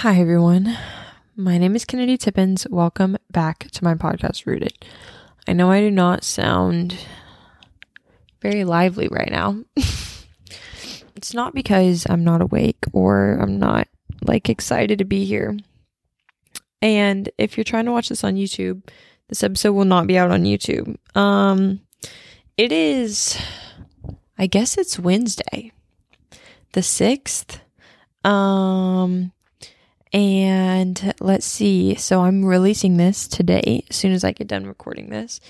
Hi, everyone. My name is Kennedy Tippins. Welcome back to my podcast, Rooted. I know I do not sound very lively right now. it's not because I'm not awake or I'm not like excited to be here. And if you're trying to watch this on YouTube, this episode will not be out on YouTube. Um it is I guess it's Wednesday. The 6th. Um and let's see. So I'm releasing this today as soon as I get done recording this.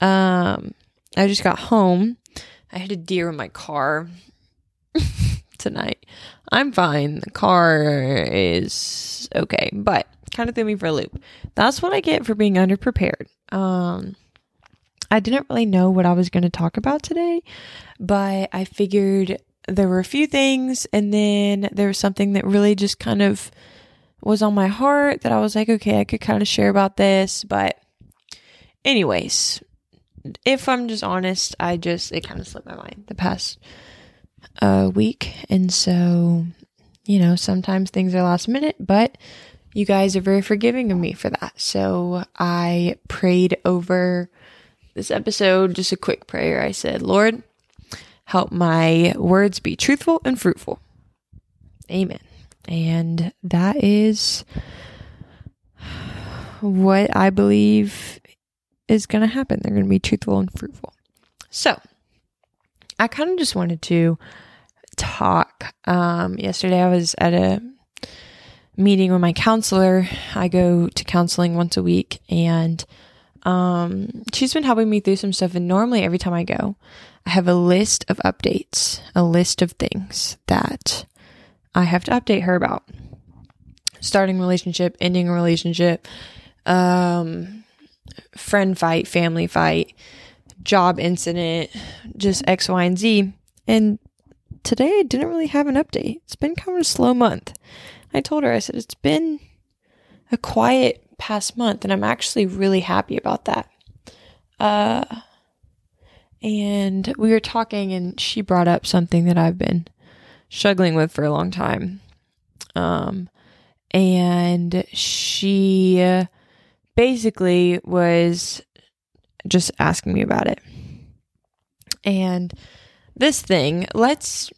Um I just got home. I had a deer in my car tonight. I'm fine. The car is okay, but kind of threw me for a loop. That's what I get for being underprepared. Um, I didn't really know what I was going to talk about today, but I figured there were a few things, and then there was something that really just kind of was on my heart that I was like, okay, I could kind of share about this. But, anyways, if I'm just honest, I just, it kind of slipped my mind the past uh, week. And so, you know, sometimes things are last minute, but you guys are very forgiving of me for that. So I prayed over this episode, just a quick prayer. I said, Lord, help my words be truthful and fruitful. Amen. And that is what I believe is going to happen. They're going to be truthful and fruitful. So, I kind of just wanted to talk. Um, yesterday, I was at a meeting with my counselor. I go to counseling once a week, and um, she's been helping me through some stuff. And normally, every time I go, I have a list of updates, a list of things that I have to update her about. Starting relationship, ending a relationship, um, friend fight, family fight, job incident, just X, Y, and Z. And today I didn't really have an update. It's been kind of a slow month. I told her, I said, it's been a quiet past month, and I'm actually really happy about that. Uh, and we were talking, and she brought up something that I've been struggling with for a long time. Um, and she basically was just asking me about it. And this thing, let's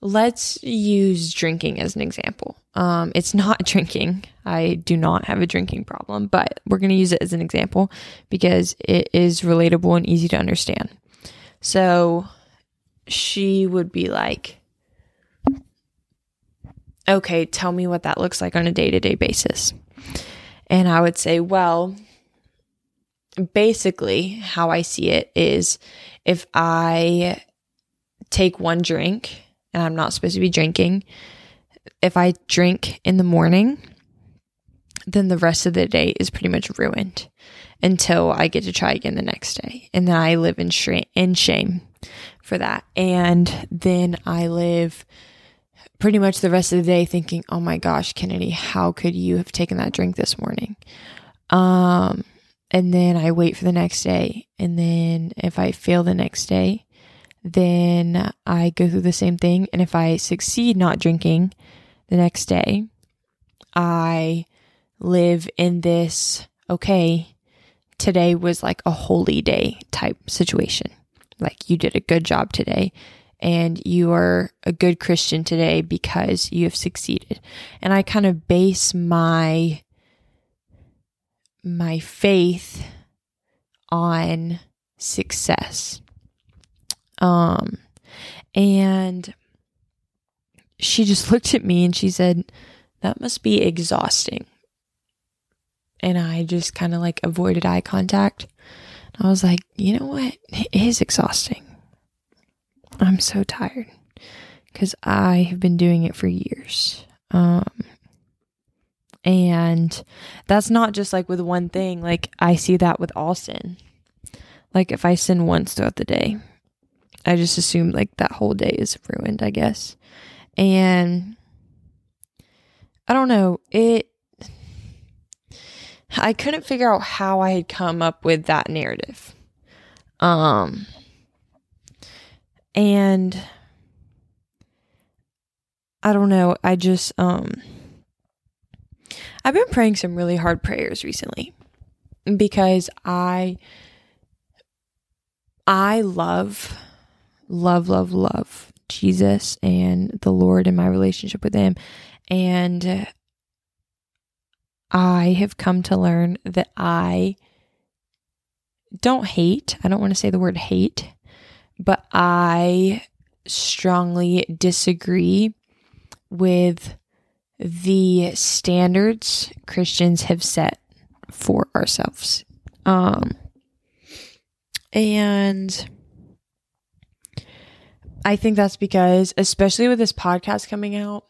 let's use drinking as an example. Um, it's not drinking. I do not have a drinking problem, but we're going to use it as an example because it is relatable and easy to understand. So she would be like, okay, tell me what that looks like on a day to day basis. And I would say, well, basically, how I see it is if I take one drink and I'm not supposed to be drinking, if I drink in the morning, then the rest of the day is pretty much ruined until I get to try again the next day. And then I live in, sh- in shame for that. And then I live pretty much the rest of the day thinking, oh my gosh, Kennedy, how could you have taken that drink this morning? Um, and then I wait for the next day. And then if I fail the next day, then I go through the same thing. And if I succeed not drinking the next day, I live in this, okay, today was like a holy day type situation. Like you did a good job today and you are a good Christian today because you have succeeded. And I kind of base my my faith on success. Um and she just looked at me and she said, "That must be exhausting." And I just kind of like avoided eye contact. I was like, "You know what? It is exhausting." I'm so tired because I have been doing it for years. Um, and that's not just like with one thing. Like I see that with all sin. Like if I sin once throughout the day, I just assume like that whole day is ruined, I guess. And I don't know, it I couldn't figure out how I had come up with that narrative. Um and I don't know. I just um I've been praying some really hard prayers recently because I I love love love love Jesus and the Lord and my relationship with him and I have come to learn that I don't hate. I don't want to say the word hate, but I strongly disagree with the standards Christians have set for ourselves. Um, and I think that's because, especially with this podcast coming out,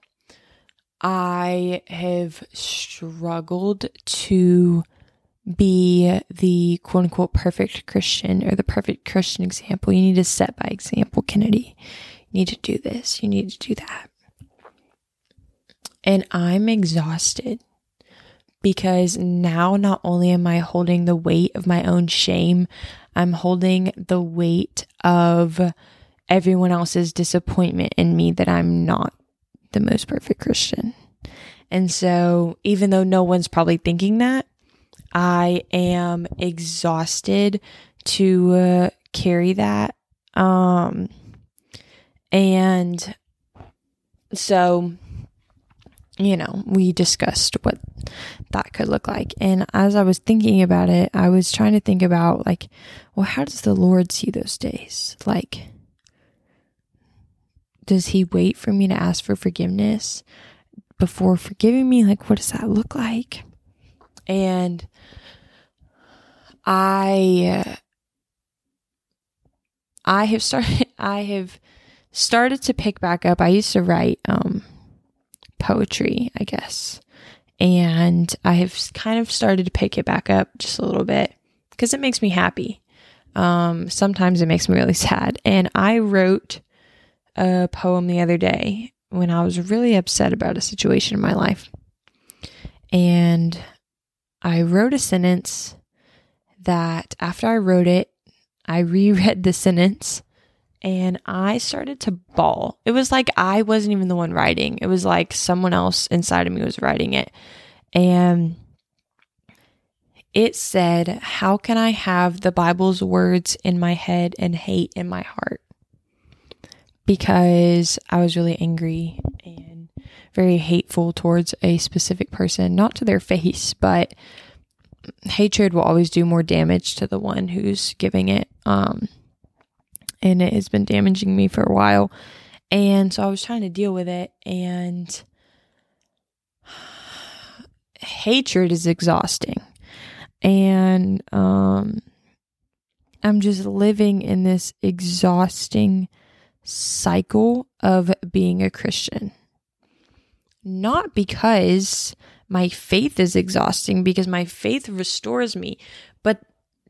I have struggled to be the quote unquote perfect Christian or the perfect Christian example. You need to set by example, Kennedy. You need to do this, you need to do that. And I'm exhausted because now not only am I holding the weight of my own shame, I'm holding the weight of everyone else's disappointment in me that I'm not the most perfect Christian. And so, even though no one's probably thinking that, I am exhausted to uh, carry that. Um, and so you know, we discussed what that could look like. And as I was thinking about it, I was trying to think about, like, well, how does the Lord see those days? Like, does He wait for me to ask for forgiveness before forgiving me? Like, what does that look like? And I, I have started, I have started to pick back up. I used to write, um, poetry, I guess. And I have kind of started to pick it back up just a little bit because it makes me happy. Um, sometimes it makes me really sad. And I wrote a poem the other day when I was really upset about a situation in my life. And I wrote a sentence that after I wrote it, I reread the sentence and I started to bawl. It was like I wasn't even the one writing, it was like someone else inside of me was writing it. And it said, How can I have the Bible's words in my head and hate in my heart? Because I was really angry and very hateful towards a specific person, not to their face, but hatred will always do more damage to the one who's giving it. Um, and it has been damaging me for a while. And so I was trying to deal with it and hatred is exhausting. And um I'm just living in this exhausting cycle of being a Christian. Not because my faith is exhausting, because my faith restores me, but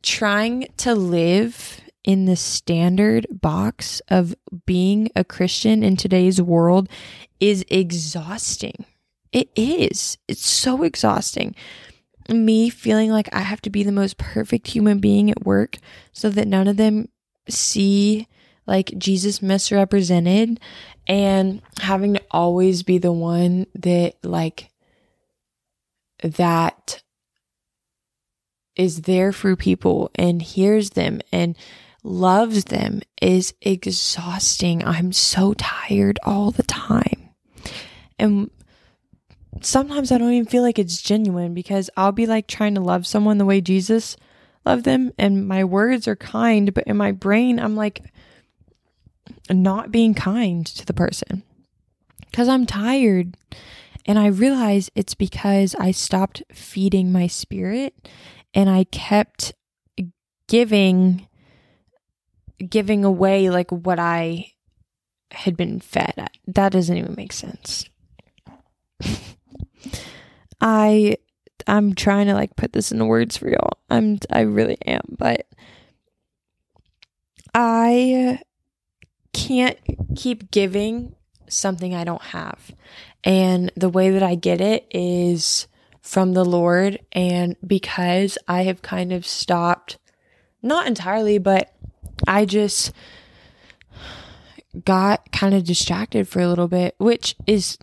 trying to live in the standard box of being a Christian in today's world is exhausting. It is. It's so exhausting. Me feeling like I have to be the most perfect human being at work so that none of them see like Jesus misrepresented and having to always be the one that like that is there for people and hears them and loves them is exhausting. I'm so tired all the time. And sometimes I don't even feel like it's genuine because I'll be like trying to love someone the way Jesus loved them, and my words are kind, but in my brain, I'm like not being kind to the person because I'm tired. And I realize it's because I stopped feeding my spirit and I kept giving giving away like what I had been fed. That doesn't even make sense. I I'm trying to like put this into words for y'all. I'm I really am, but I can't keep giving something I don't have. And the way that I get it is from the Lord and because I have kind of stopped not entirely, but I just got kind of distracted for a little bit, which is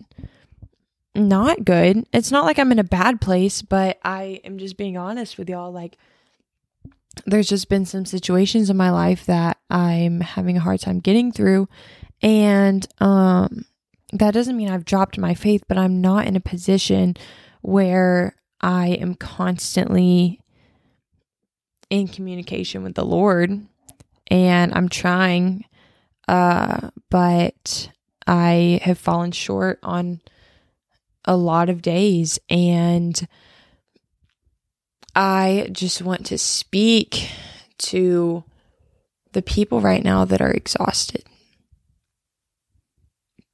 not good. It's not like I'm in a bad place, but I am just being honest with y'all. Like, there's just been some situations in my life that I'm having a hard time getting through. And um, that doesn't mean I've dropped my faith, but I'm not in a position where I am constantly in communication with the Lord. And I'm trying, uh, but I have fallen short on a lot of days. And I just want to speak to the people right now that are exhausted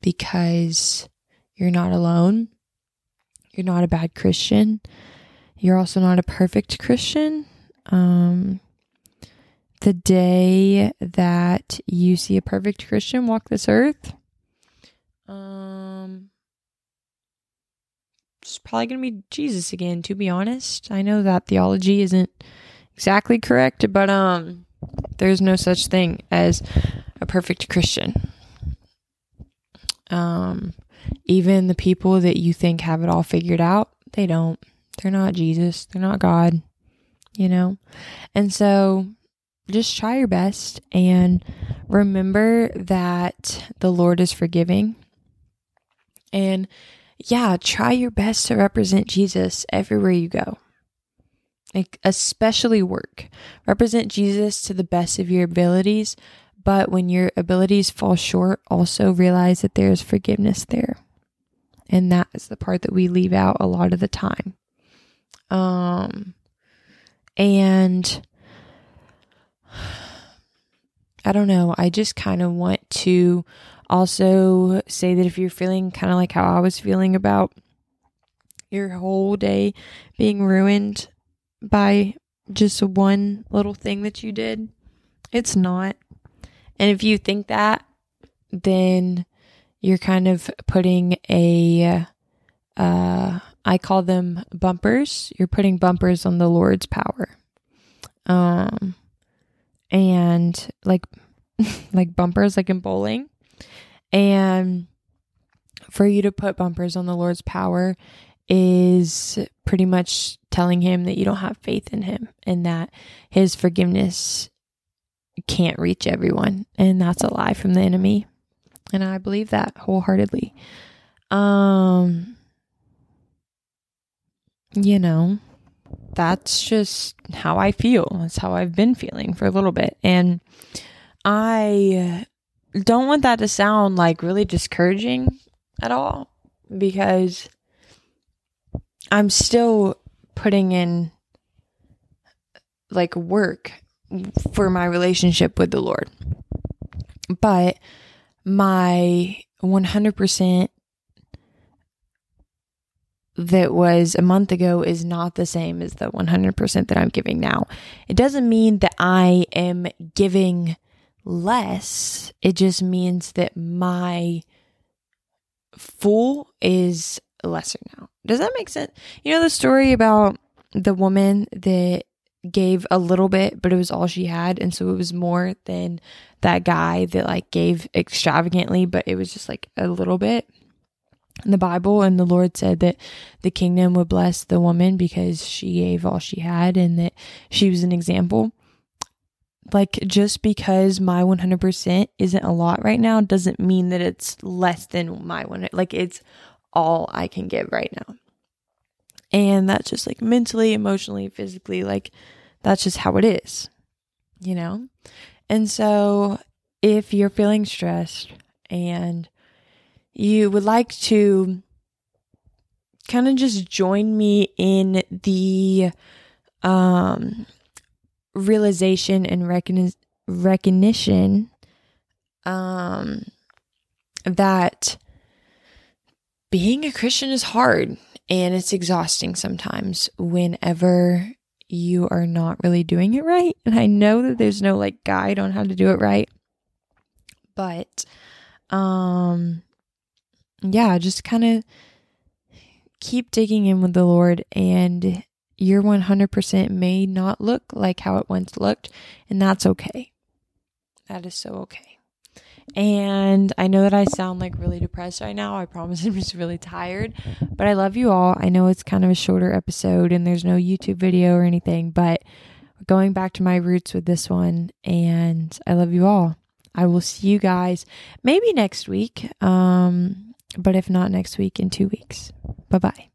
because you're not alone. You're not a bad Christian. You're also not a perfect Christian. Um, the day that you see a perfect Christian walk this earth, um, probably going to be Jesus again, to be honest. I know that theology isn't exactly correct, but um there's no such thing as a perfect Christian. Um even the people that you think have it all figured out, they don't. They're not Jesus. They're not God, you know? And so just try your best and remember that the Lord is forgiving. And yeah, try your best to represent Jesus everywhere you go. Like especially work. Represent Jesus to the best of your abilities, but when your abilities fall short, also realize that there is forgiveness there. And that is the part that we leave out a lot of the time. Um and I don't know, I just kind of want to also, say that if you're feeling kind of like how I was feeling about your whole day being ruined by just one little thing that you did, it's not. And if you think that, then you're kind of putting a, uh, I call them bumpers. You're putting bumpers on the Lord's power. Um, and like, like bumpers, like in bowling. And for you to put bumpers on the Lord's power is pretty much telling him that you don't have faith in him and that his forgiveness can't reach everyone. And that's a lie from the enemy. And I believe that wholeheartedly. Um, you know, that's just how I feel. That's how I've been feeling for a little bit. And I don't want that to sound like really discouraging at all because I'm still putting in like work for my relationship with the Lord. But my 100% that was a month ago is not the same as the 100% that I'm giving now. It doesn't mean that I am giving less. It just means that my full is lesser now. Does that make sense? You know the story about the woman that gave a little bit, but it was all she had. And so it was more than that guy that like gave extravagantly, but it was just like a little bit in the Bible. And the Lord said that the kingdom would bless the woman because she gave all she had and that she was an example like just because my 100% isn't a lot right now doesn't mean that it's less than my one like it's all I can give right now. And that's just like mentally, emotionally, physically like that's just how it is. You know? And so if you're feeling stressed and you would like to kind of just join me in the um realization and recogni- recognition um, that being a Christian is hard and it's exhausting sometimes whenever you are not really doing it right. And I know that there's no like guide on how to do it right. But um yeah, just kind of keep digging in with the Lord and your 100% may not look like how it once looked, and that's okay. That is so okay. And I know that I sound like really depressed right now. I promise I'm just really tired. But I love you all. I know it's kind of a shorter episode and there's no YouTube video or anything, but going back to my roots with this one. And I love you all. I will see you guys maybe next week. Um, but if not next week, in two weeks. Bye bye.